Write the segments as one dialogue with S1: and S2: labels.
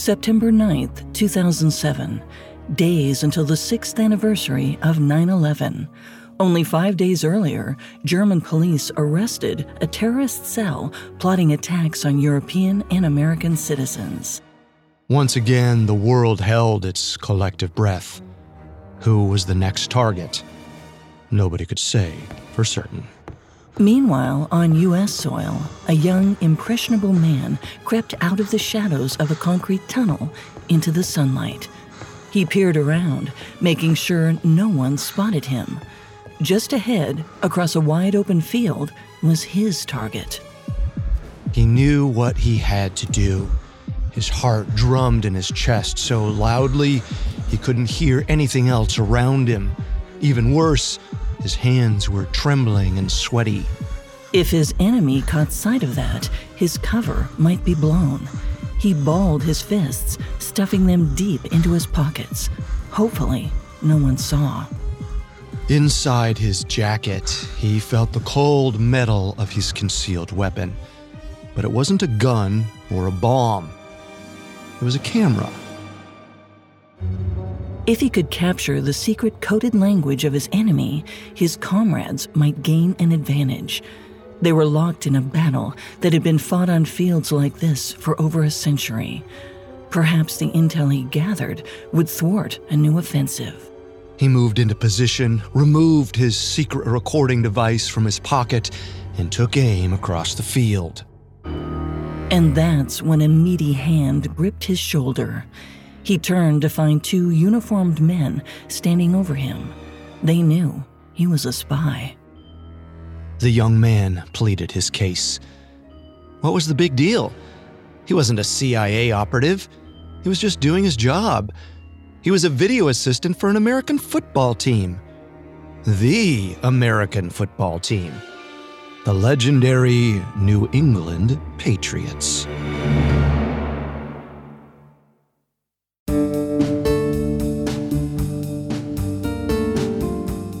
S1: September 9th, 2007, days until the sixth anniversary of 9 11. Only five days earlier, German police arrested a terrorist cell plotting attacks on European and American citizens.
S2: Once again, the world held its collective breath. Who was the next target? Nobody could say for certain.
S1: Meanwhile, on U.S. soil, a young, impressionable man crept out of the shadows of a concrete tunnel into the sunlight. He peered around, making sure no one spotted him. Just ahead, across a wide open field, was his target.
S2: He knew what he had to do. His heart drummed in his chest so loudly he couldn't hear anything else around him. Even worse, his hands were trembling and sweaty.
S1: If his enemy caught sight of that, his cover might be blown. He balled his fists, stuffing them deep into his pockets. Hopefully, no one saw.
S2: Inside his jacket, he felt the cold metal of his concealed weapon. But it wasn't a gun or a bomb, it was a camera.
S1: If he could capture the secret coded language of his enemy, his comrades might gain an advantage. They were locked in a battle that had been fought on fields like this for over a century. Perhaps the intel he gathered would thwart a new offensive.
S2: He moved into position, removed his secret recording device from his pocket, and took aim across the field.
S1: And that's when a meaty hand gripped his shoulder. He turned to find two uniformed men standing over him. They knew he was a spy.
S2: The young man pleaded his case. What was the big deal? He wasn't a CIA operative. He was just doing his job. He was a video assistant for an American football team. The American football team. The legendary New England Patriots.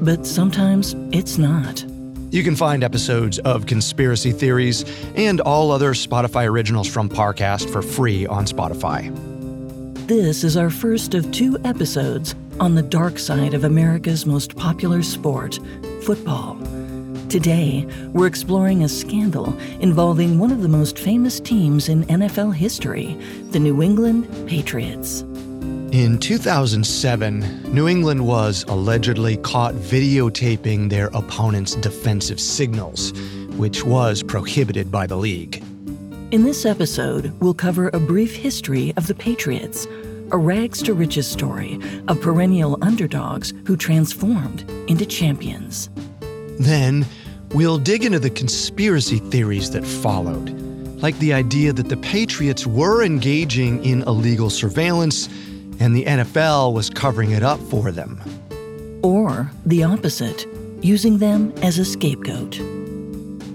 S1: but sometimes it's not.
S2: You can find episodes of Conspiracy Theories and all other Spotify originals from Parcast for free on Spotify.
S1: This is our first of two episodes on the dark side of America's most popular sport, football. Today, we're exploring a scandal involving one of the most famous teams in NFL history, the New England Patriots.
S2: In 2007, New England was allegedly caught videotaping their opponent's defensive signals, which was prohibited by the league.
S1: In this episode, we'll cover a brief history of the Patriots, a rags to riches story of perennial underdogs who transformed into champions.
S2: Then, we'll dig into the conspiracy theories that followed, like the idea that the Patriots were engaging in illegal surveillance and the NFL was covering it up for them.
S1: Or the opposite, using them as a scapegoat.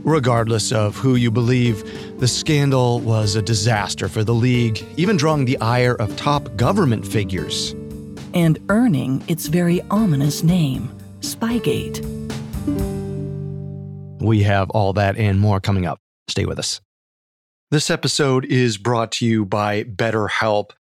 S2: Regardless of who you believe, the scandal was a disaster for the league, even drawing the ire of top government figures.
S1: And earning its very ominous name, Spygate.
S2: We have all that and more coming up. Stay with us. This episode is brought to you by BetterHelp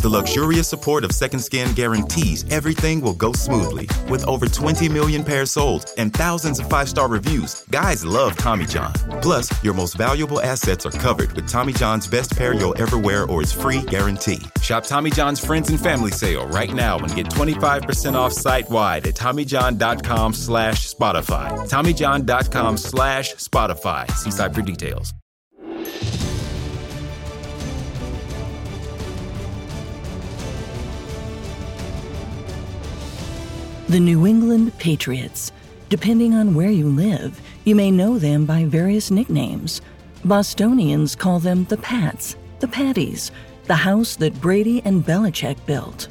S3: The luxurious support of Second Skin guarantees everything will go smoothly. With over 20 million pairs sold and thousands of five star reviews, guys love Tommy John. Plus, your most valuable assets are covered with Tommy John's best pair you'll ever wear or its free guarantee. Shop Tommy John's Friends and Family Sale right now and get 25% off site wide at TommyJohn.com slash Spotify. TommyJohn.com slash Spotify. See site for details.
S1: The New England Patriots. Depending on where you live, you may know them by various nicknames. Bostonians call them the Pats, the Patties, the house that Brady and Belichick built.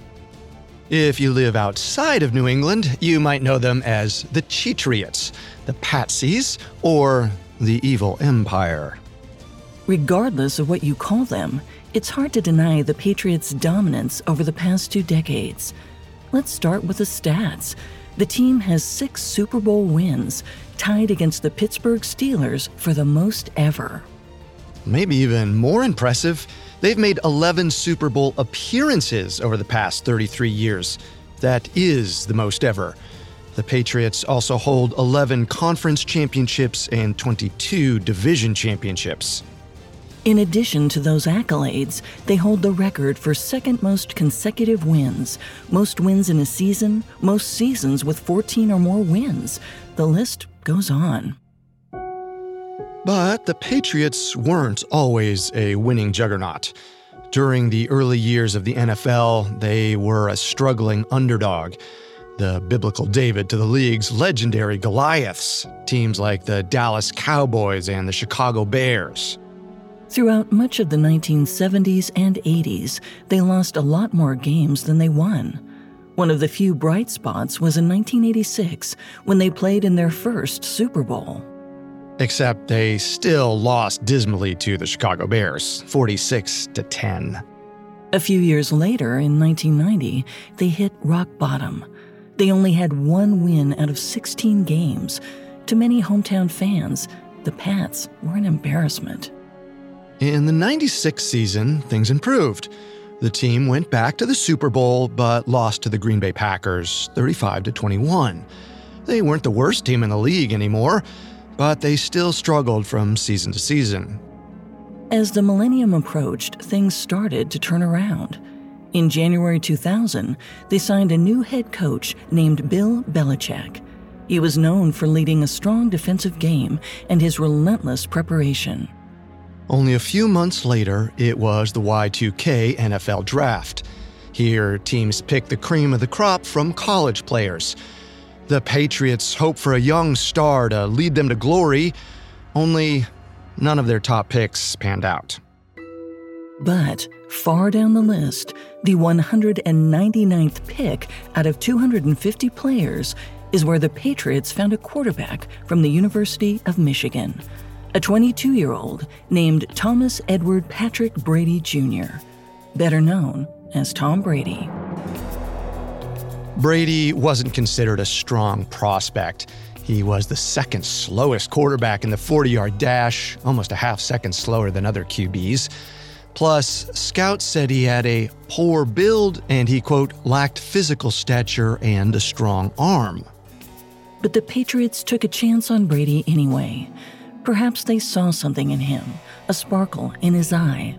S2: If you live outside of New England, you might know them as the Cheatriots, the Patsies, or the Evil Empire.
S1: Regardless of what you call them, it's hard to deny the Patriots' dominance over the past two decades. Let's start with the stats. The team has six Super Bowl wins, tied against the Pittsburgh Steelers for the most ever.
S2: Maybe even more impressive, they've made 11 Super Bowl appearances over the past 33 years. That is the most ever. The Patriots also hold 11 conference championships and 22 division championships.
S1: In addition to those accolades, they hold the record for second most consecutive wins, most wins in a season, most seasons with 14 or more wins. The list goes on.
S2: But the Patriots weren't always a winning juggernaut. During the early years of the NFL, they were a struggling underdog. The biblical David to the league's legendary Goliaths, teams like the Dallas Cowboys and the Chicago Bears.
S1: Throughout much of the 1970s and 80s, they lost a lot more games than they won. One of the few bright spots was in 1986 when they played in their first Super Bowl.
S2: Except they still lost dismally to the Chicago Bears, 46 to 10.
S1: A few years later, in 1990, they hit rock bottom. They only had one win out of 16 games. To many hometown fans, the Pats were an embarrassment.
S2: In the 96 season, things improved. The team went back to the Super Bowl but lost to the Green Bay Packers 35 to 21. They weren't the worst team in the league anymore, but they still struggled from season to season.
S1: As the millennium approached, things started to turn around. In January 2000, they signed a new head coach named Bill Belichick. He was known for leading a strong defensive game and his relentless preparation.
S2: Only a few months later, it was the Y2K NFL Draft. Here, teams picked the cream of the crop from college players. The Patriots hoped for a young star to lead them to glory, only none of their top picks panned out.
S1: But far down the list, the 199th pick out of 250 players is where the Patriots found a quarterback from the University of Michigan a 22 year old named Thomas Edward Patrick Brady Jr., better known as Tom Brady.
S2: Brady wasn't considered a strong prospect. He was the second slowest quarterback in the 40 yard dash, almost a half second slower than other QBs. Plus, scouts said he had a poor build and he, quote, lacked physical stature and a strong arm.
S1: But the Patriots took a chance on Brady anyway. Perhaps they saw something in him, a sparkle in his eye.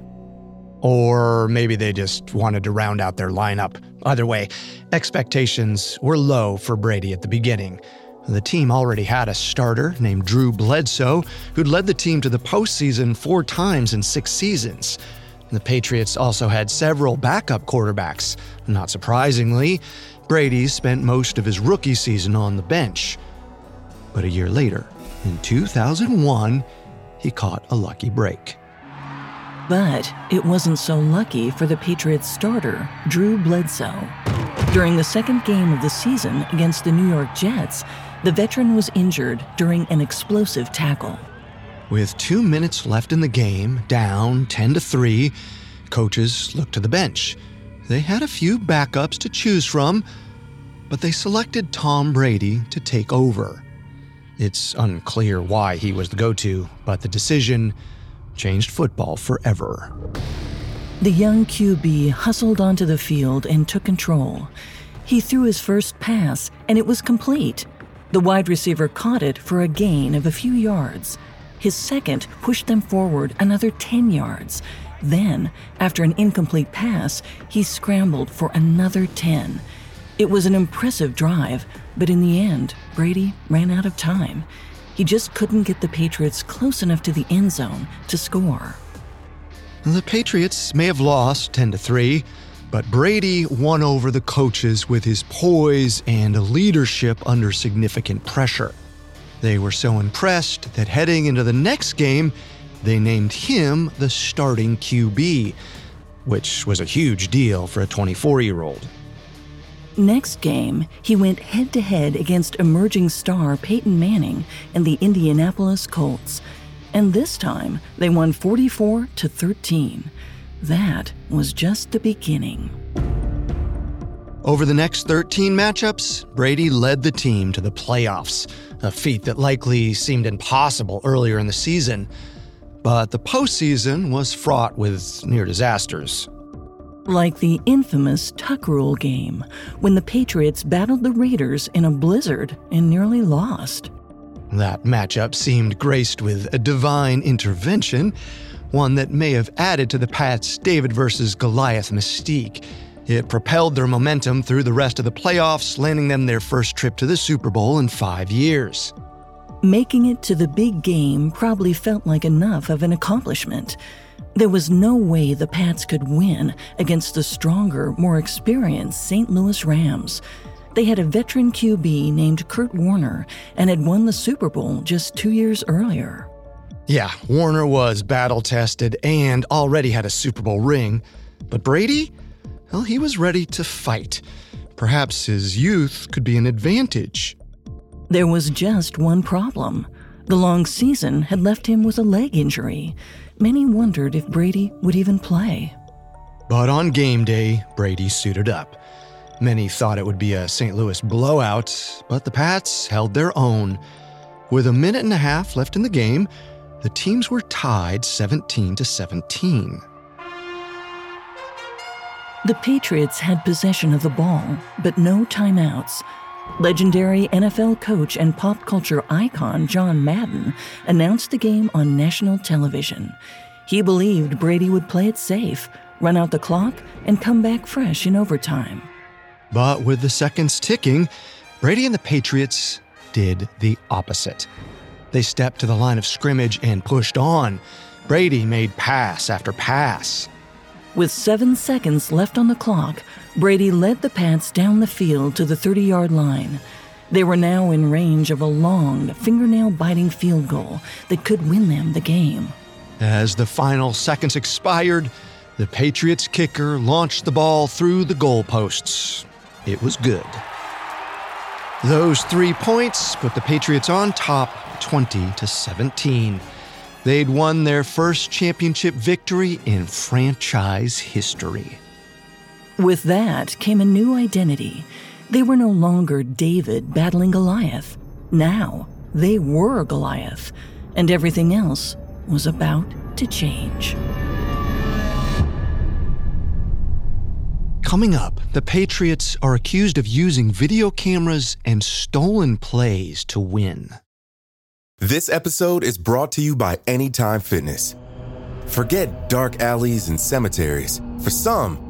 S2: Or maybe they just wanted to round out their lineup. Either way, expectations were low for Brady at the beginning. The team already had a starter named Drew Bledsoe, who'd led the team to the postseason four times in six seasons. The Patriots also had several backup quarterbacks. Not surprisingly, Brady spent most of his rookie season on the bench. But a year later, in 2001, he caught a lucky break.
S1: But it wasn't so lucky for the Patriots starter, Drew Bledsoe. During the second game of the season against the New York Jets, the veteran was injured during an explosive tackle.
S2: With two minutes left in the game, down 10 to 3, coaches looked to the bench. They had a few backups to choose from, but they selected Tom Brady to take over. It's unclear why he was the go to, but the decision changed football forever.
S1: The young QB hustled onto the field and took control. He threw his first pass, and it was complete. The wide receiver caught it for a gain of a few yards. His second pushed them forward another 10 yards. Then, after an incomplete pass, he scrambled for another 10. It was an impressive drive, but in the end, Brady ran out of time. He just couldn't get the Patriots close enough to the end zone to score.
S2: The Patriots may have lost 10 to 3, but Brady won over the coaches with his poise and leadership under significant pressure. They were so impressed that heading into the next game, they named him the starting QB, which was a huge deal for a 24 year old.
S1: Next game, he went head to head against emerging star Peyton Manning and the Indianapolis Colts. And this time, they won 44 to 13. That was just the beginning.
S2: Over the next 13 matchups, Brady led the team to the playoffs, a feat that likely seemed impossible earlier in the season. But the postseason was fraught with near disasters.
S1: Like the infamous Tuck Rule game, when the Patriots battled the Raiders in a blizzard and nearly lost.
S2: That matchup seemed graced with a divine intervention, one that may have added to the Pats' David versus Goliath mystique. It propelled their momentum through the rest of the playoffs, landing them their first trip to the Super Bowl in five years.
S1: Making it to the big game probably felt like enough of an accomplishment. There was no way the Pats could win against the stronger, more experienced St. Louis Rams. They had a veteran QB named Kurt Warner and had won the Super Bowl just two years earlier.
S2: Yeah, Warner was battle tested and already had a Super Bowl ring. But Brady? Well, he was ready to fight. Perhaps his youth could be an advantage.
S1: There was just one problem. The long season had left him with a leg injury. Many wondered if Brady would even play.
S2: But on game day, Brady suited up. Many thought it would be a St. Louis blowout, but the Pats held their own. With a minute and a half left in the game, the teams were tied 17 to 17.
S1: The Patriots had possession of the ball, but no timeouts. Legendary NFL coach and pop culture icon John Madden announced the game on national television. He believed Brady would play it safe, run out the clock, and come back fresh in overtime.
S2: But with the seconds ticking, Brady and the Patriots did the opposite. They stepped to the line of scrimmage and pushed on. Brady made pass after pass.
S1: With seven seconds left on the clock, Brady led the Pats down the field to the 30 yard line. They were now in range of a long, fingernail biting field goal that could win them the game.
S2: As the final seconds expired, the Patriots kicker launched the ball through the goalposts. It was good. Those three points put the Patriots on top 20 to 17. They'd won their first championship victory in franchise history.
S1: With that came a new identity. They were no longer David battling Goliath. Now, they were Goliath, and everything else was about to change.
S2: Coming up, the Patriots are accused of using video cameras and stolen plays to win.
S3: This episode is brought to you by Anytime Fitness. Forget dark alleys and cemeteries. For some,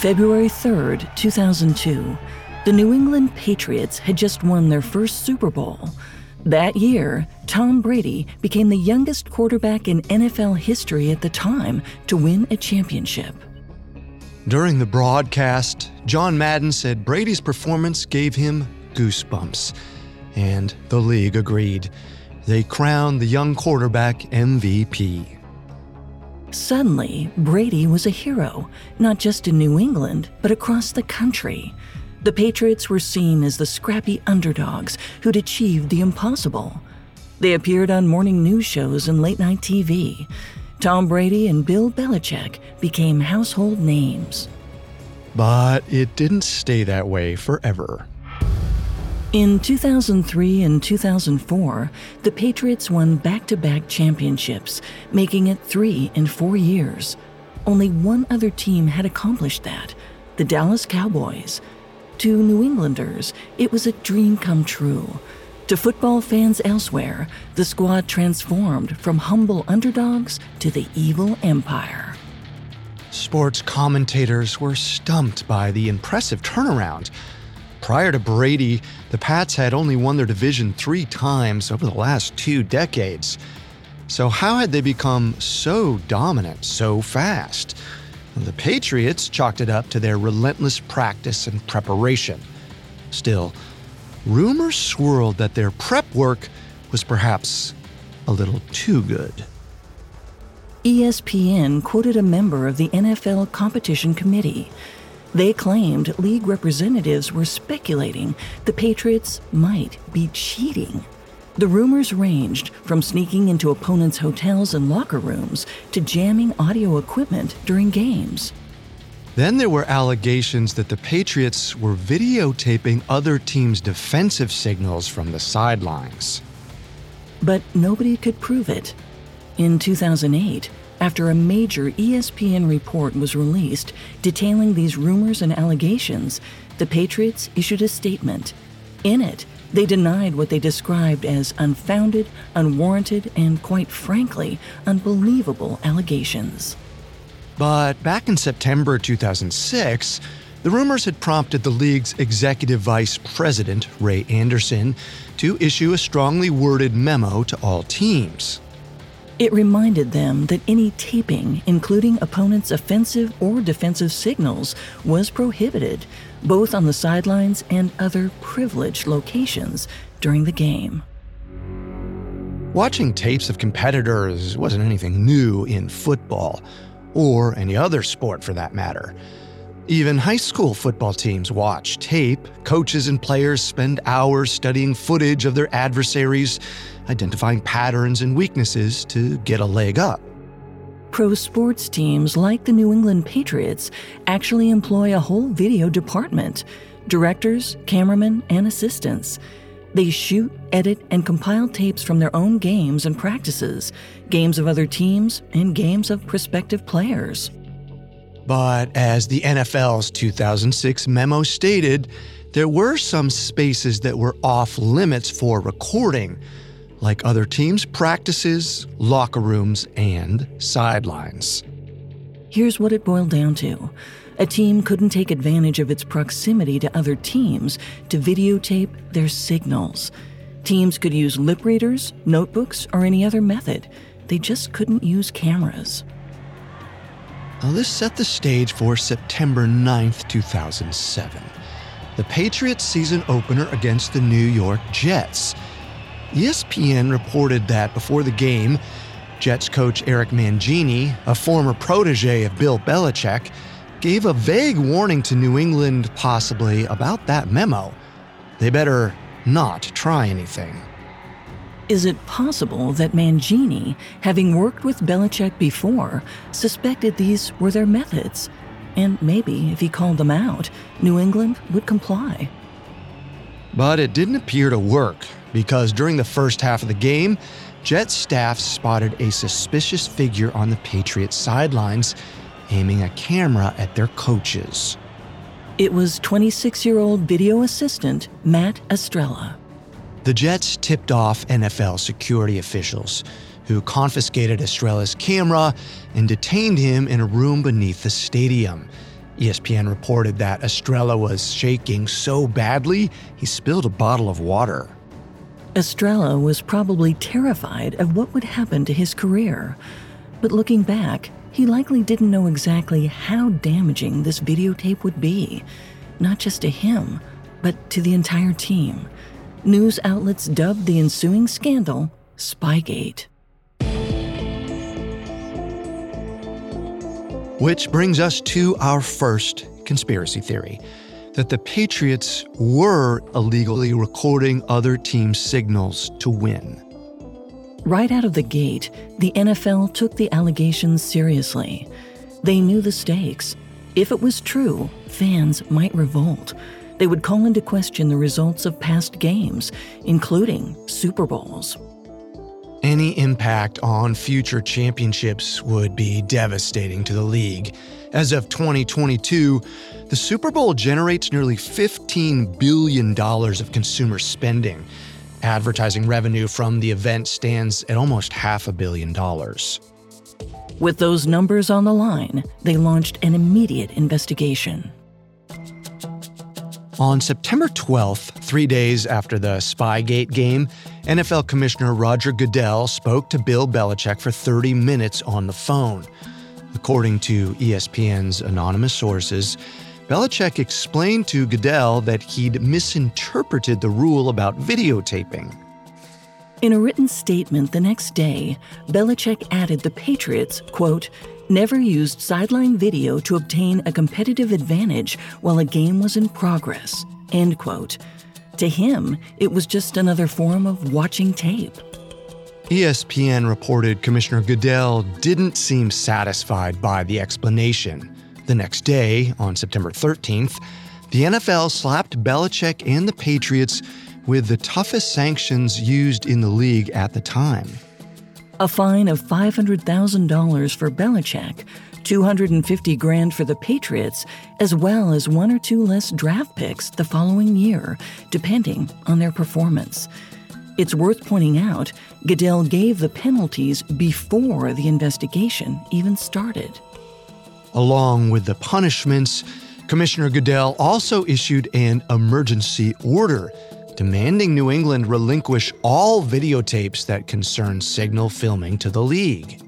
S1: February 3rd, 2002, the New England Patriots had just won their first Super Bowl. That year, Tom Brady became the youngest quarterback in NFL history at the time to win a championship.
S2: During the broadcast, John Madden said Brady's performance gave him goosebumps, and the league agreed. They crowned the young quarterback MVP.
S1: Suddenly, Brady was a hero, not just in New England, but across the country. The Patriots were seen as the scrappy underdogs who'd achieved the impossible. They appeared on morning news shows and late night TV. Tom Brady and Bill Belichick became household names.
S2: But it didn't stay that way forever.
S1: In 2003 and 2004, the Patriots won back to back championships, making it three in four years. Only one other team had accomplished that the Dallas Cowboys. To New Englanders, it was a dream come true. To football fans elsewhere, the squad transformed from humble underdogs to the evil empire.
S2: Sports commentators were stumped by the impressive turnaround. Prior to Brady, the Pats had only won their division three times over the last two decades. So, how had they become so dominant so fast? The Patriots chalked it up to their relentless practice and preparation. Still, rumors swirled that their prep work was perhaps a little too good.
S1: ESPN quoted a member of the NFL Competition Committee they claimed league representatives were speculating the Patriots might be cheating. The rumors ranged from sneaking into opponents' hotels and locker rooms to jamming audio equipment during games.
S2: Then there were allegations that the Patriots were videotaping other teams' defensive signals from the sidelines.
S1: But nobody could prove it. In 2008, after a major ESPN report was released detailing these rumors and allegations, the Patriots issued a statement. In it, they denied what they described as unfounded, unwarranted, and quite frankly, unbelievable allegations.
S2: But back in September 2006, the rumors had prompted the league's executive vice president, Ray Anderson, to issue a strongly worded memo to all teams.
S1: It reminded them that any taping, including opponents' offensive or defensive signals, was prohibited, both on the sidelines and other privileged locations during the game.
S2: Watching tapes of competitors wasn't anything new in football, or any other sport for that matter. Even high school football teams watch tape. Coaches and players spend hours studying footage of their adversaries, identifying patterns and weaknesses to get a leg up.
S1: Pro sports teams like the New England Patriots actually employ a whole video department directors, cameramen, and assistants. They shoot, edit, and compile tapes from their own games and practices, games of other teams, and games of prospective players.
S2: But as the NFL's 2006 memo stated, there were some spaces that were off limits for recording, like other teams' practices, locker rooms, and sidelines.
S1: Here's what it boiled down to a team couldn't take advantage of its proximity to other teams to videotape their signals. Teams could use lip readers, notebooks, or any other method. they just couldn't use cameras.
S2: Now, this set the stage for September 9th, 2007, the Patriots season opener against the New York Jets. ESPN reported that before the game, Jets coach Eric Mangini, a former protege of Bill Belichick, gave a vague warning to New England, possibly about that memo. They better not try anything.
S1: Is it possible that Mangini, having worked with Belichick before, suspected these were their methods? And maybe if he called them out, New England would comply.
S2: But it didn't appear to work because during the first half of the game, Jets staff spotted a suspicious figure on the Patriots sidelines, aiming a camera at their coaches.
S1: It was 26 year old video assistant Matt Estrella.
S2: The Jets tipped off NFL security officials, who confiscated Estrella's camera and detained him in a room beneath the stadium. ESPN reported that Estrella was shaking so badly he spilled a bottle of water.
S1: Estrella was probably terrified of what would happen to his career. But looking back, he likely didn't know exactly how damaging this videotape would be, not just to him, but to the entire team news outlets dubbed the ensuing scandal Spygate.
S2: Which brings us to our first conspiracy theory that the Patriots were illegally recording other teams' signals to win.
S1: Right out of the gate, the NFL took the allegations seriously. They knew the stakes. If it was true, fans might revolt they would call into question the results of past games, including Super Bowls.
S2: Any impact on future championships would be devastating to the league. As of 2022, the Super Bowl generates nearly $15 billion of consumer spending. Advertising revenue from the event stands at almost half a billion dollars.
S1: With those numbers on the line, they launched an immediate investigation.
S2: On September 12th, three days after the Spygate game, NFL Commissioner Roger Goodell spoke to Bill Belichick for 30 minutes on the phone. According to ESPN's anonymous sources, Belichick explained to Goodell that he'd misinterpreted the rule about videotaping.
S1: In a written statement the next day, Belichick added the Patriots, quote, never used sideline video to obtain a competitive advantage while a game was in progress. End quote. To him, it was just another form of watching tape.
S2: ESPN reported Commissioner Goodell didn't seem satisfied by the explanation. The next day, on September 13th, the NFL slapped Belichick and the Patriots with the toughest sanctions used in the league at the time
S1: a fine of $500,000 for Belichick, 250 grand for the Patriots, as well as one or two less draft picks the following year, depending on their performance. It's worth pointing out, Goodell gave the penalties before the investigation even started.
S2: Along with the punishments, Commissioner Goodell also issued an emergency order demanding New England relinquish all videotapes that concern signal filming to the league.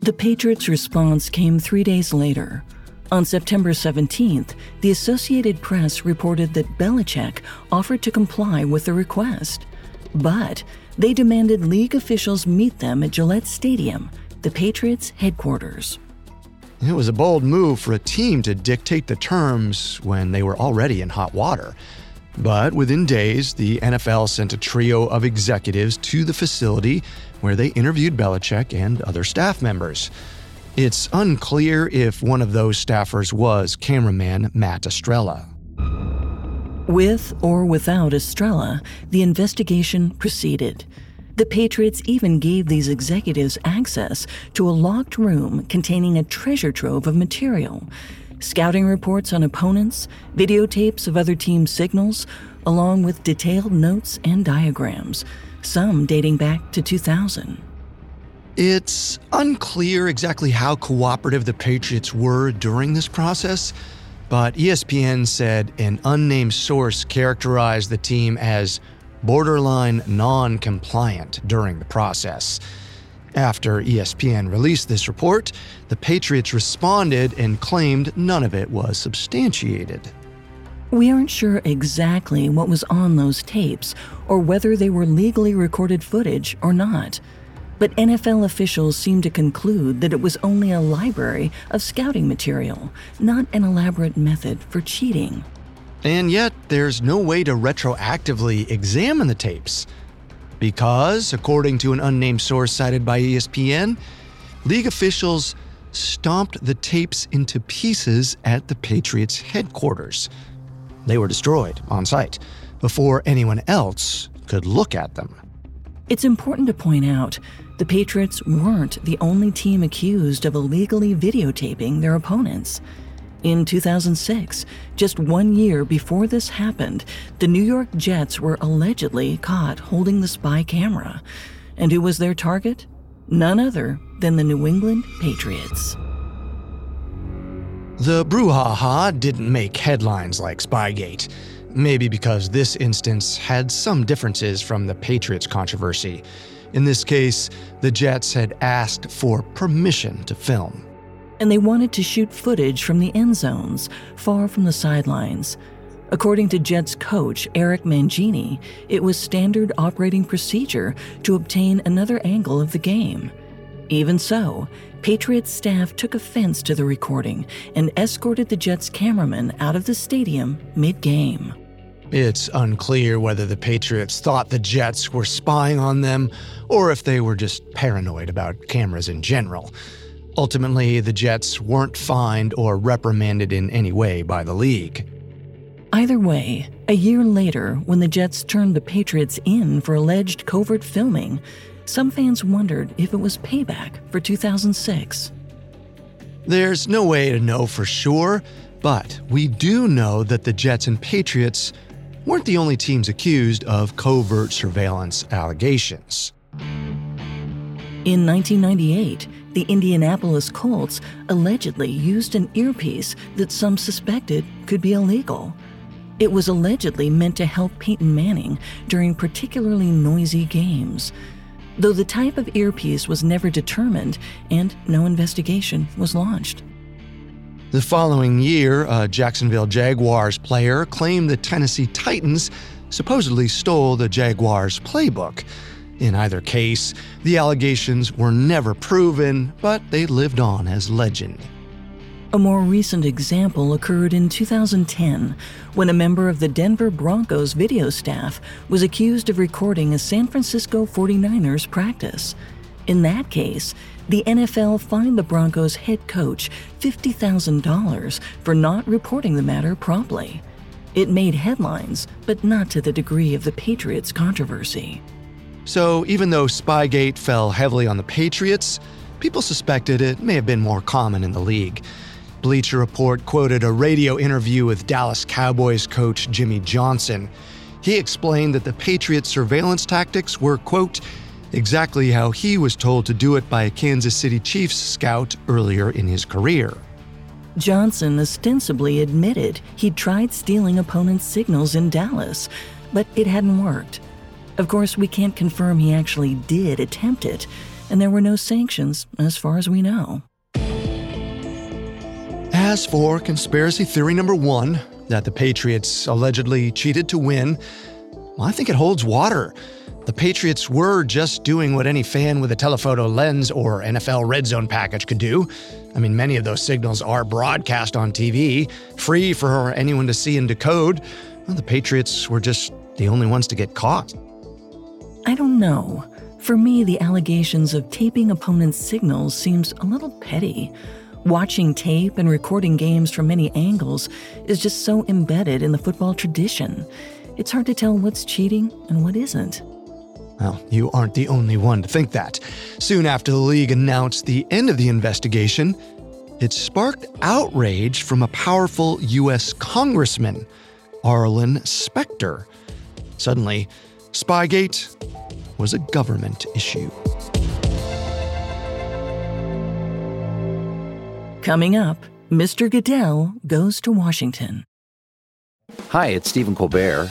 S1: The Patriots' response came three days later. On September 17th, the Associated Press reported that Belichick offered to comply with the request. But they demanded league officials meet them at Gillette Stadium, the Patriots' headquarters.
S2: It was a bold move for a team to dictate the terms when they were already in hot water. But within days, the NFL sent a trio of executives to the facility where they interviewed Belichick and other staff members. It's unclear if one of those staffers was cameraman Matt Estrella.
S1: With or without Estrella, the investigation proceeded. The Patriots even gave these executives access to a locked room containing a treasure trove of material scouting reports on opponents, videotapes of other teams' signals, along with detailed notes and diagrams, some dating back to 2000.
S2: It's unclear exactly how cooperative the Patriots were during this process, but ESPN said an unnamed source characterized the team as borderline non compliant during the process. After ESPN released this report, the Patriots responded and claimed none of it was substantiated.
S1: We aren't sure exactly what was on those tapes or whether they were legally recorded footage or not. But NFL officials seem to conclude that it was only a library of scouting material, not an elaborate method for cheating.
S2: And yet, there's no way to retroactively examine the tapes. Because, according to an unnamed source cited by ESPN, league officials stomped the tapes into pieces at the Patriots' headquarters. They were destroyed on site before anyone else could look at them.
S1: It's important to point out the Patriots weren't the only team accused of illegally videotaping their opponents. In 2006, just one year before this happened, the New York Jets were allegedly caught holding the spy camera. And who was their target? None other than the New England Patriots.
S2: The brouhaha didn't make headlines like Spygate. Maybe because this instance had some differences from the Patriots controversy. In this case, the Jets had asked for permission to film
S1: and they wanted to shoot footage from the end zones, far from the sidelines. According to Jets coach Eric Mangini, it was standard operating procedure to obtain another angle of the game. Even so, Patriots staff took offense to the recording and escorted the Jets cameraman out of the stadium mid game.
S2: It's unclear whether the Patriots thought the Jets were spying on them or if they were just paranoid about cameras in general. Ultimately, the Jets weren't fined or reprimanded in any way by the league.
S1: Either way, a year later, when the Jets turned the Patriots in for alleged covert filming, some fans wondered if it was payback for 2006.
S2: There's no way to know for sure, but we do know that the Jets and Patriots weren't the only teams accused of covert surveillance allegations.
S1: In 1998, the Indianapolis Colts allegedly used an earpiece that some suspected could be illegal. It was allegedly meant to help Peyton Manning during particularly noisy games. Though the type of earpiece was never determined and no investigation was launched.
S2: The following year, a Jacksonville Jaguars player claimed the Tennessee Titans supposedly stole the Jaguars' playbook. In either case, the allegations were never proven, but they lived on as legend.
S1: A more recent example occurred in 2010 when a member of the Denver Broncos video staff was accused of recording a San Francisco 49ers practice. In that case, the NFL fined the Broncos head coach $50,000 for not reporting the matter promptly. It made headlines, but not to the degree of the Patriots controversy.
S2: So, even though Spygate fell heavily on the Patriots, people suspected it may have been more common in the league. Bleacher Report quoted a radio interview with Dallas Cowboys coach Jimmy Johnson. He explained that the Patriots' surveillance tactics were, quote, exactly how he was told to do it by a Kansas City Chiefs scout earlier in his career.
S1: Johnson ostensibly admitted he'd tried stealing opponents' signals in Dallas, but it hadn't worked. Of course, we can't confirm he actually did attempt it, and there were no sanctions, as far as we know.
S2: As for conspiracy theory number one, that the Patriots allegedly cheated to win, well, I think it holds water. The Patriots were just doing what any fan with a telephoto lens or NFL Red Zone package could do. I mean, many of those signals are broadcast on TV, free for anyone to see and decode. Well, the Patriots were just the only ones to get caught.
S1: I don't know. For me, the allegations of taping opponents' signals seems a little petty. Watching tape and recording games from many angles is just so embedded in the football tradition. It's hard to tell what's cheating and what isn't.
S2: Well, you aren't the only one to think that. Soon after the league announced the end of the investigation, it sparked outrage from a powerful U.S. congressman, Arlen Specter. Suddenly, Spygate was a government issue.
S1: Coming up, Mr. Goodell goes to Washington.
S4: Hi, it's Stephen Colbert.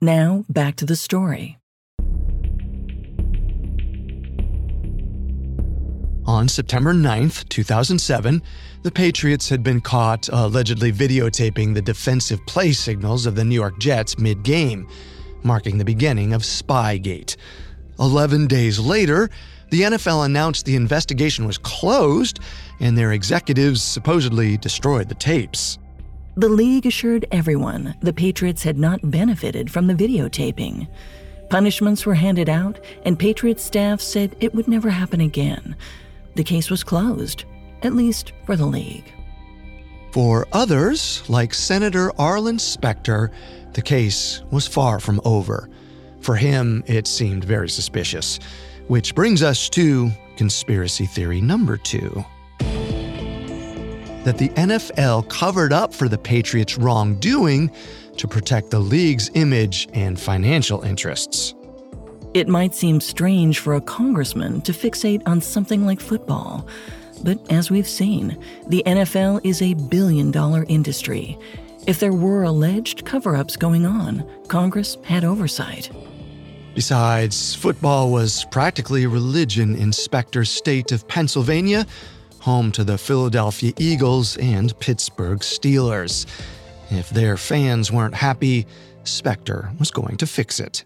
S1: Now, back to the story.
S2: On September 9th, 2007, the Patriots had been caught allegedly videotaping the defensive play signals of the New York Jets mid game, marking the beginning of Spygate. Eleven days later, the NFL announced the investigation was closed and their executives supposedly destroyed the tapes.
S1: The league assured everyone the Patriots had not benefited from the videotaping. Punishments were handed out, and Patriots staff said it would never happen again. The case was closed, at least for the league.
S2: For others, like Senator Arlen Specter, the case was far from over. For him, it seemed very suspicious. Which brings us to conspiracy theory number two that the NFL covered up for the Patriots' wrongdoing to protect the league's image and financial interests.
S1: It might seem strange for a congressman to fixate on something like football, but as we've seen, the NFL is a billion dollar industry. If there were alleged cover ups going on, Congress had oversight.
S2: Besides, football was practically a religion in Specter's state of Pennsylvania, home to the Philadelphia Eagles and Pittsburgh Steelers. If their fans weren't happy, Specter was going to fix it.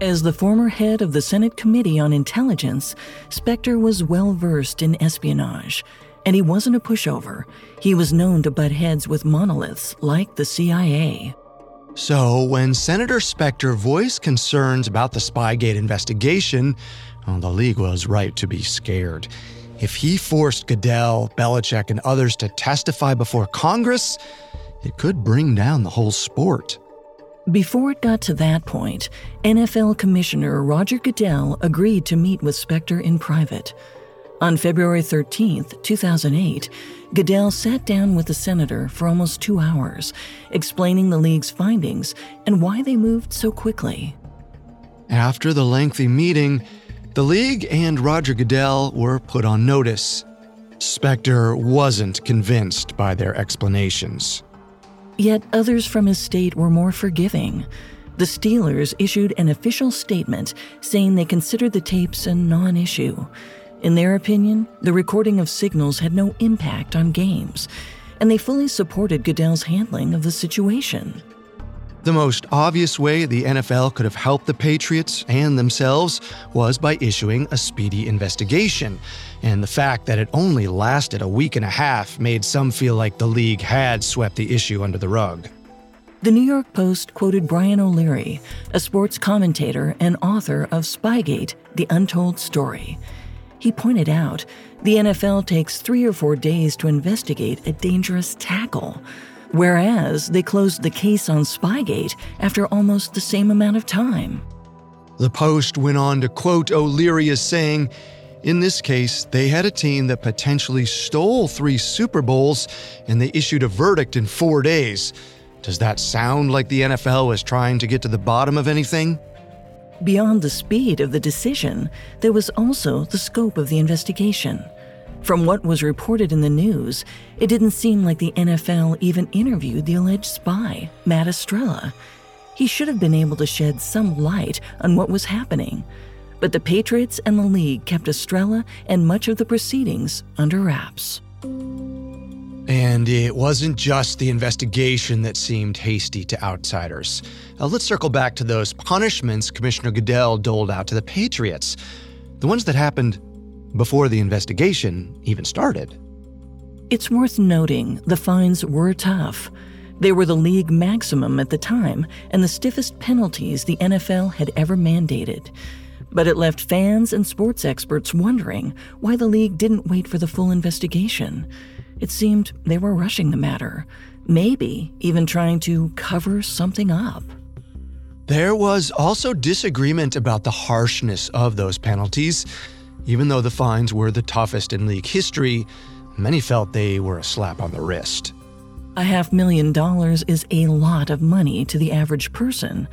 S1: As the former head of the Senate Committee on Intelligence, Specter was well versed in espionage. And he wasn't a pushover. He was known to butt heads with monoliths like the CIA.
S2: So, when Senator Specter voiced concerns about the Spygate investigation, well, the league was right to be scared. If he forced Goodell, Belichick, and others to testify before Congress, it could bring down the whole sport.
S1: Before it got to that point, NFL Commissioner Roger Goodell agreed to meet with Specter in private. On February 13, 2008, Goodell sat down with the senator for almost two hours, explaining the league's findings and why they moved so quickly.
S2: After the lengthy meeting, the league and Roger Goodell were put on notice. Specter wasn't convinced by their explanations.
S1: Yet others from his state were more forgiving. The Steelers issued an official statement saying they considered the tapes a non issue. In their opinion, the recording of signals had no impact on games, and they fully supported Goodell's handling of the situation.
S2: The most obvious way the NFL could have helped the Patriots and themselves was by issuing a speedy investigation. And the fact that it only lasted a week and a half made some feel like the league had swept the issue under the rug.
S1: The New York Post quoted Brian O'Leary, a sports commentator and author of Spygate The Untold Story. He pointed out the NFL takes three or four days to investigate a dangerous tackle, whereas they closed the case on Spygate after almost the same amount of time.
S2: The Post went on to quote O'Leary as saying, in this case, they had a team that potentially stole three Super Bowls and they issued a verdict in four days. Does that sound like the NFL was trying to get to the bottom of anything?
S1: Beyond the speed of the decision, there was also the scope of the investigation. From what was reported in the news, it didn't seem like the NFL even interviewed the alleged spy, Matt Estrella. He should have been able to shed some light on what was happening. But the Patriots and the league kept Estrella and much of the proceedings under wraps.
S2: And it wasn't just the investigation that seemed hasty to outsiders. Now, let's circle back to those punishments Commissioner Goodell doled out to the Patriots, the ones that happened before the investigation even started.
S1: It's worth noting the fines were tough. They were the league maximum at the time and the stiffest penalties the NFL had ever mandated. But it left fans and sports experts wondering why the league didn't wait for the full investigation. It seemed they were rushing the matter, maybe even trying to cover something up.
S2: There was also disagreement about the harshness of those penalties. Even though the fines were the toughest in league history, many felt they were a slap on the wrist.
S1: A half million dollars is a lot of money to the average person.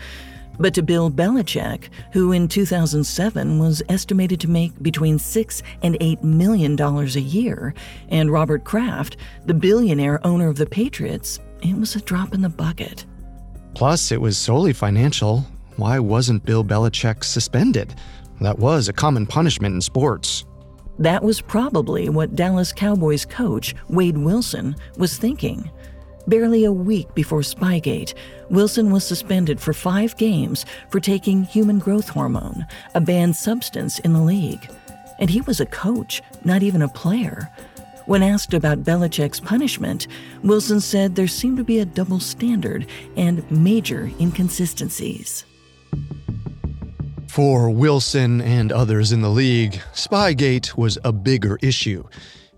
S1: But to Bill Belichick, who in 2007 was estimated to make between six and eight million dollars a year, and Robert Kraft, the billionaire owner of the Patriots, it was a drop in the bucket.
S2: Plus, it was solely financial. Why wasn't Bill Belichick suspended? That was a common punishment in sports.
S1: That was probably what Dallas Cowboys coach Wade Wilson was thinking. Barely a week before Spygate, Wilson was suspended for five games for taking human growth hormone, a banned substance in the league. And he was a coach, not even a player. When asked about Belichick's punishment, Wilson said there seemed to be a double standard and major inconsistencies.
S2: For Wilson and others in the league, Spygate was a bigger issue.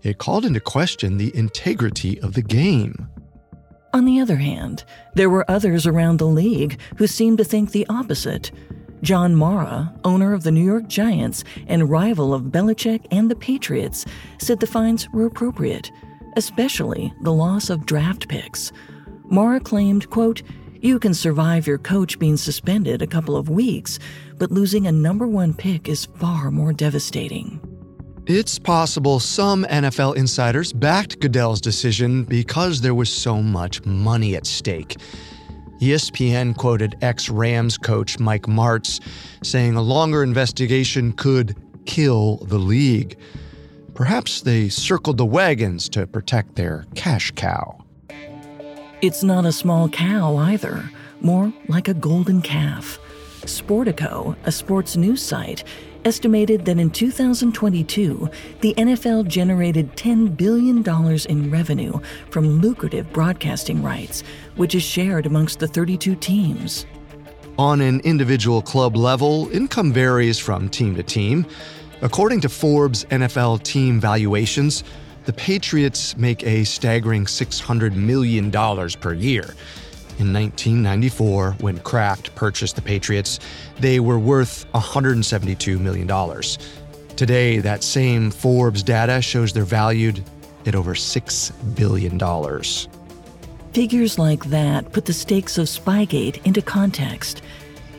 S2: It called into question the integrity of the game.
S1: On the other hand, there were others around the league who seemed to think the opposite. John Mara, owner of the New York Giants and rival of Belichick and the Patriots, said the fines were appropriate, especially the loss of draft picks. Mara claimed, quote, you can survive your coach being suspended a couple of weeks, but losing a number one pick is far more devastating.
S2: It's possible some NFL insiders backed Goodell's decision because there was so much money at stake. ESPN quoted ex Rams coach Mike Martz saying a longer investigation could kill the league. Perhaps they circled the wagons to protect their cash cow.
S1: It's not a small cow either, more like a golden calf. Sportico, a sports news site, estimated that in 2022, the NFL generated $10 billion in revenue from lucrative broadcasting rights, which is shared amongst the 32 teams.
S2: On an individual club level, income varies from team to team. According to Forbes NFL team valuations, the Patriots make a staggering $600 million per year. In 1994, when Kraft purchased the Patriots, they were worth $172 million. Today, that same Forbes data shows they're valued at over $6 billion.
S1: Figures like that put the stakes of Spygate into context.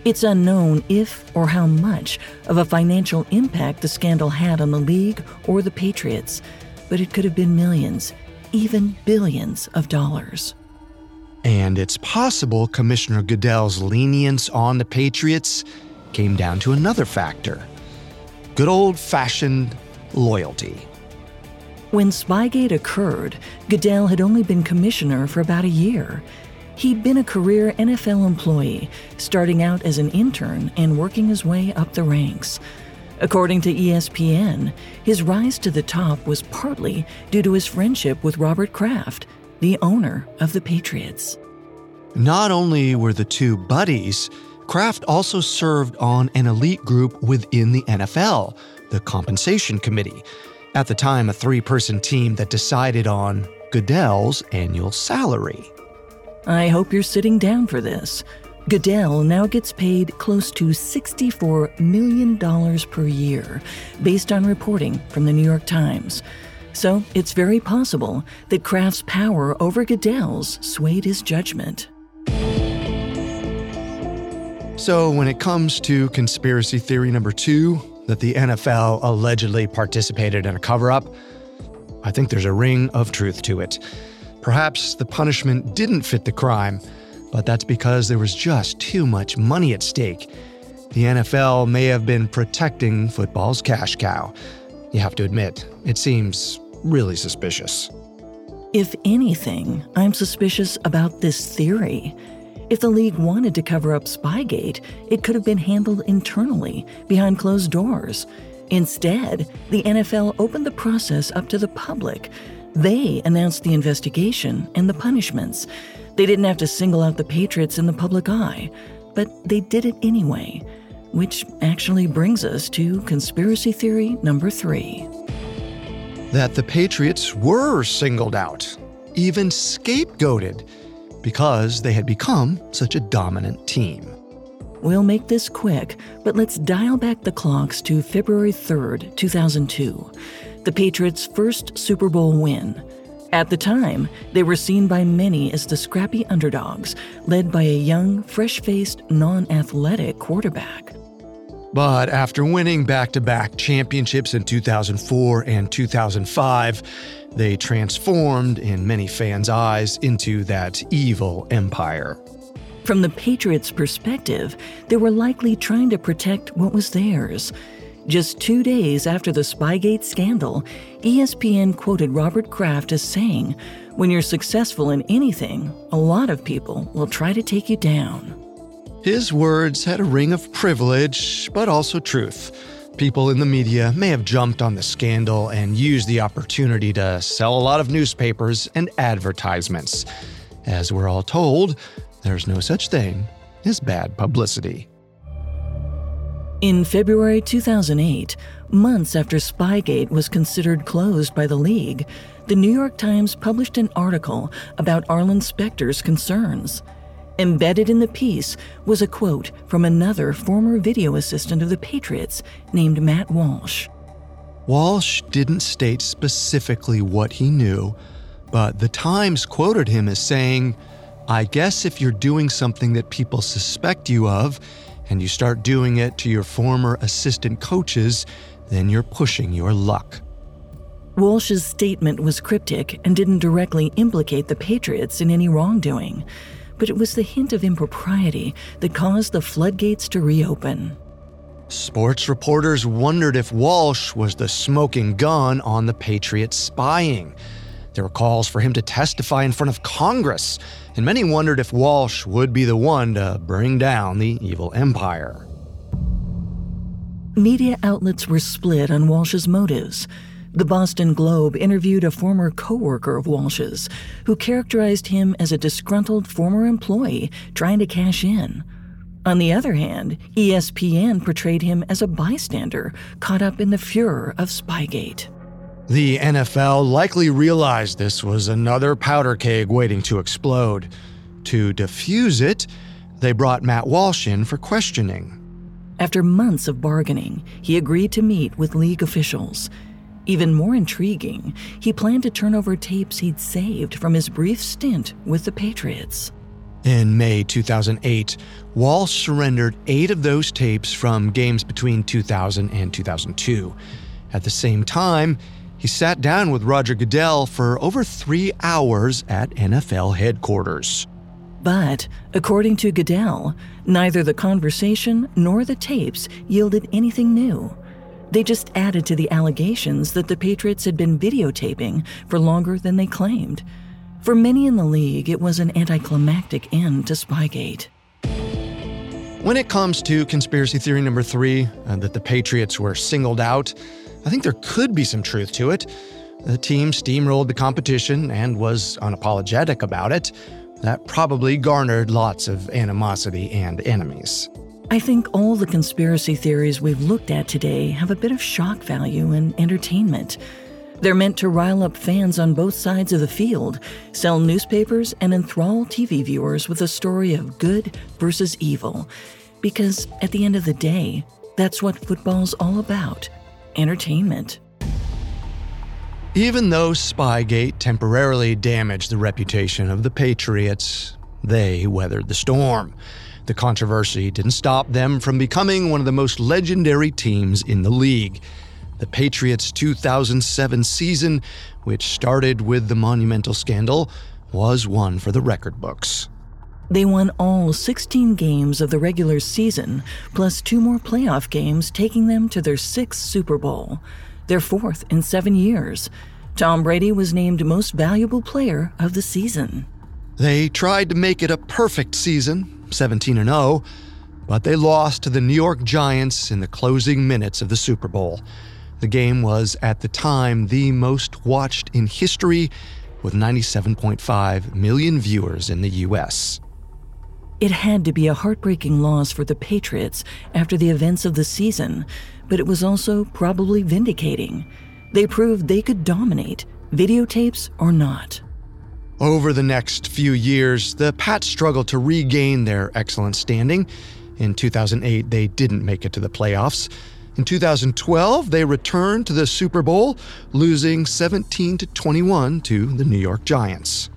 S1: It's unknown if or how much of a financial impact the scandal had on the league or the Patriots but it could have been millions, even billions of dollars.
S2: And it's possible Commissioner Goodell's lenience on the Patriots came down to another factor good old fashioned loyalty.
S1: When Spygate occurred, Goodell had only been commissioner for about a year. He'd been a career NFL employee, starting out as an intern and working his way up the ranks. According to ESPN, his rise to the top was partly due to his friendship with Robert Kraft, the owner of the Patriots.
S2: Not only were the two buddies, Kraft also served on an elite group within the NFL, the Compensation Committee, at the time a three person team that decided on Goodell's annual salary.
S1: I hope you're sitting down for this. Goodell now gets paid close to $64 million per year, based on reporting from the New York Times. So it's very possible that Kraft's power over Goodell's swayed his judgment.
S2: So, when it comes to conspiracy theory number two, that the NFL allegedly participated in a cover up, I think there's a ring of truth to it. Perhaps the punishment didn't fit the crime but that's because there was just too much money at stake. The NFL may have been protecting football's cash cow. You have to admit, it seems really suspicious.
S1: If anything, I'm suspicious about this theory. If the league wanted to cover up Spygate, it could have been handled internally, behind closed doors. Instead, the NFL opened the process up to the public. They announced the investigation and the punishments. They didn't have to single out the Patriots in the public eye, but they did it anyway. Which actually brings us to conspiracy theory number three
S2: that the Patriots were singled out, even scapegoated, because they had become such a dominant team.
S1: We'll make this quick, but let's dial back the clocks to February 3rd, 2002, the Patriots' first Super Bowl win. At the time, they were seen by many as the scrappy underdogs, led by a young, fresh faced, non athletic quarterback.
S2: But after winning back to back championships in 2004 and 2005, they transformed, in many fans' eyes, into that evil empire.
S1: From the Patriots' perspective, they were likely trying to protect what was theirs. Just two days after the Spygate scandal, ESPN quoted Robert Kraft as saying, When you're successful in anything, a lot of people will try to take you down.
S2: His words had a ring of privilege, but also truth. People in the media may have jumped on the scandal and used the opportunity to sell a lot of newspapers and advertisements. As we're all told, there's no such thing as bad publicity.
S1: In February 2008, months after Spygate was considered closed by the league, the New York Times published an article about Arlen Specter's concerns. Embedded in the piece was a quote from another former video assistant of the Patriots named Matt Walsh.
S2: Walsh didn't state specifically what he knew, but the Times quoted him as saying, I guess if you're doing something that people suspect you of, and you start doing it to your former assistant coaches, then you're pushing your luck.
S1: Walsh's statement was cryptic and didn't directly implicate the Patriots in any wrongdoing but it was the hint of impropriety that caused the floodgates to reopen.
S2: Sports reporters wondered if Walsh was the smoking gun on the Patriots spying. There were calls for him to testify in front of Congress, and many wondered if Walsh would be the one to bring down the evil empire.
S1: Media outlets were split on Walsh's motives. The Boston Globe interviewed a former coworker of Walsh's who characterized him as a disgruntled former employee trying to cash in. On the other hand, ESPN portrayed him as a bystander caught up in the furor of Spygate.
S2: The NFL likely realized this was another powder keg waiting to explode. To defuse it, they brought Matt Walsh in for questioning.
S1: After months of bargaining, he agreed to meet with league officials. Even more intriguing, he planned to turn over tapes he'd saved from his brief stint with the Patriots.
S2: In May 2008, Walsh surrendered eight of those tapes from games between 2000 and 2002. At the same time, he sat down with Roger Goodell for over three hours at NFL headquarters.
S1: But, according to Goodell, neither the conversation nor the tapes yielded anything new. They just added to the allegations that the Patriots had been videotaping for longer than they claimed. For many in the league, it was an anticlimactic end to Spygate.
S2: When it comes to conspiracy theory number three, uh, that the Patriots were singled out, I think there could be some truth to it. The team steamrolled the competition and was unapologetic about it. That probably garnered lots of animosity and enemies.
S1: I think all the conspiracy theories we've looked at today have a bit of shock value and entertainment. They're meant to rile up fans on both sides of the field, sell newspapers, and enthrall TV viewers with a story of good versus evil. Because at the end of the day, that's what football's all about entertainment.
S2: Even though Spygate temporarily damaged the reputation of the Patriots, they weathered the storm. The controversy didn't stop them from becoming one of the most legendary teams in the league. The Patriots' 2007 season, which started with the monumental scandal, was one for the record books.
S1: They won all 16 games of the regular season, plus two more playoff games, taking them to their sixth Super Bowl, their fourth in seven years. Tom Brady was named Most Valuable Player of the season.
S2: They tried to make it a perfect season, 17 0, but they lost to the New York Giants in the closing minutes of the Super Bowl. The game was, at the time, the most watched in history, with 97.5 million viewers in the U.S.
S1: It had to be a heartbreaking loss for the Patriots after the events of the season, but it was also probably vindicating. They proved they could dominate, videotapes or not.
S2: Over the next few years, the Pats struggled to regain their excellent standing. In 2008, they didn't make it to the playoffs. In 2012, they returned to the Super Bowl, losing 17 to 21 to the New York Giants.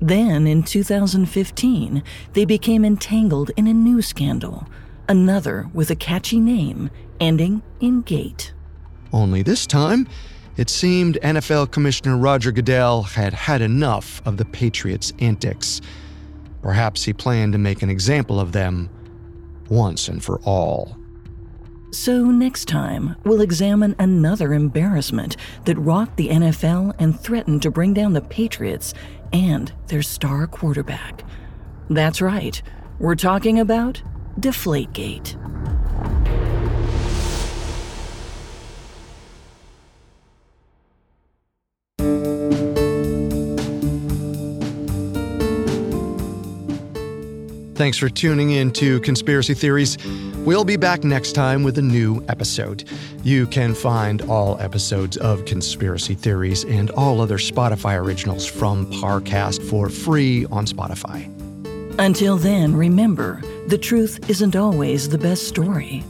S1: Then, in 2015, they became entangled in a new scandal, another with a catchy name ending in Gate.
S2: Only this time, it seemed NFL Commissioner Roger Goodell had had enough of the Patriots' antics. Perhaps he planned to make an example of them once and for all.
S1: So, next time, we'll examine another embarrassment that rocked the NFL and threatened to bring down the Patriots and their star quarterback. That's right, we're talking about Deflategate.
S2: Thanks for tuning in to Conspiracy Theories. We'll be back next time with a new episode. You can find all episodes of Conspiracy Theories and all other Spotify originals from Parcast for free on Spotify.
S1: Until then, remember the truth isn't always the best story.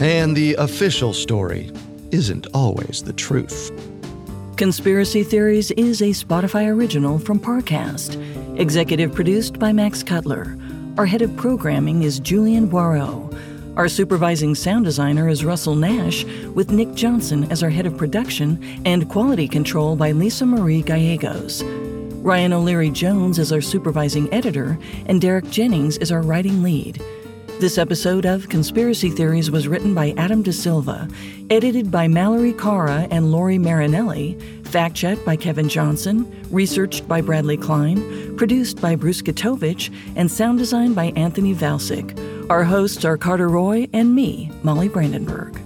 S2: And the official story isn't always the truth.
S1: Conspiracy Theories is a Spotify original from Parcast, executive produced by Max Cutler. Our head of programming is Julian Boireau. Our supervising sound designer is Russell Nash, with Nick Johnson as our head of production and quality control by Lisa Marie Gallegos. Ryan O'Leary Jones is our supervising editor, and Derek Jennings is our writing lead. This episode of Conspiracy Theories was written by Adam De Silva, edited by Mallory Cara and Lori Marinelli, fact checked by Kevin Johnson, researched by Bradley Klein, produced by Bruce Gatovich, and sound designed by Anthony Valsic. Our hosts are Carter Roy and me, Molly Brandenburg.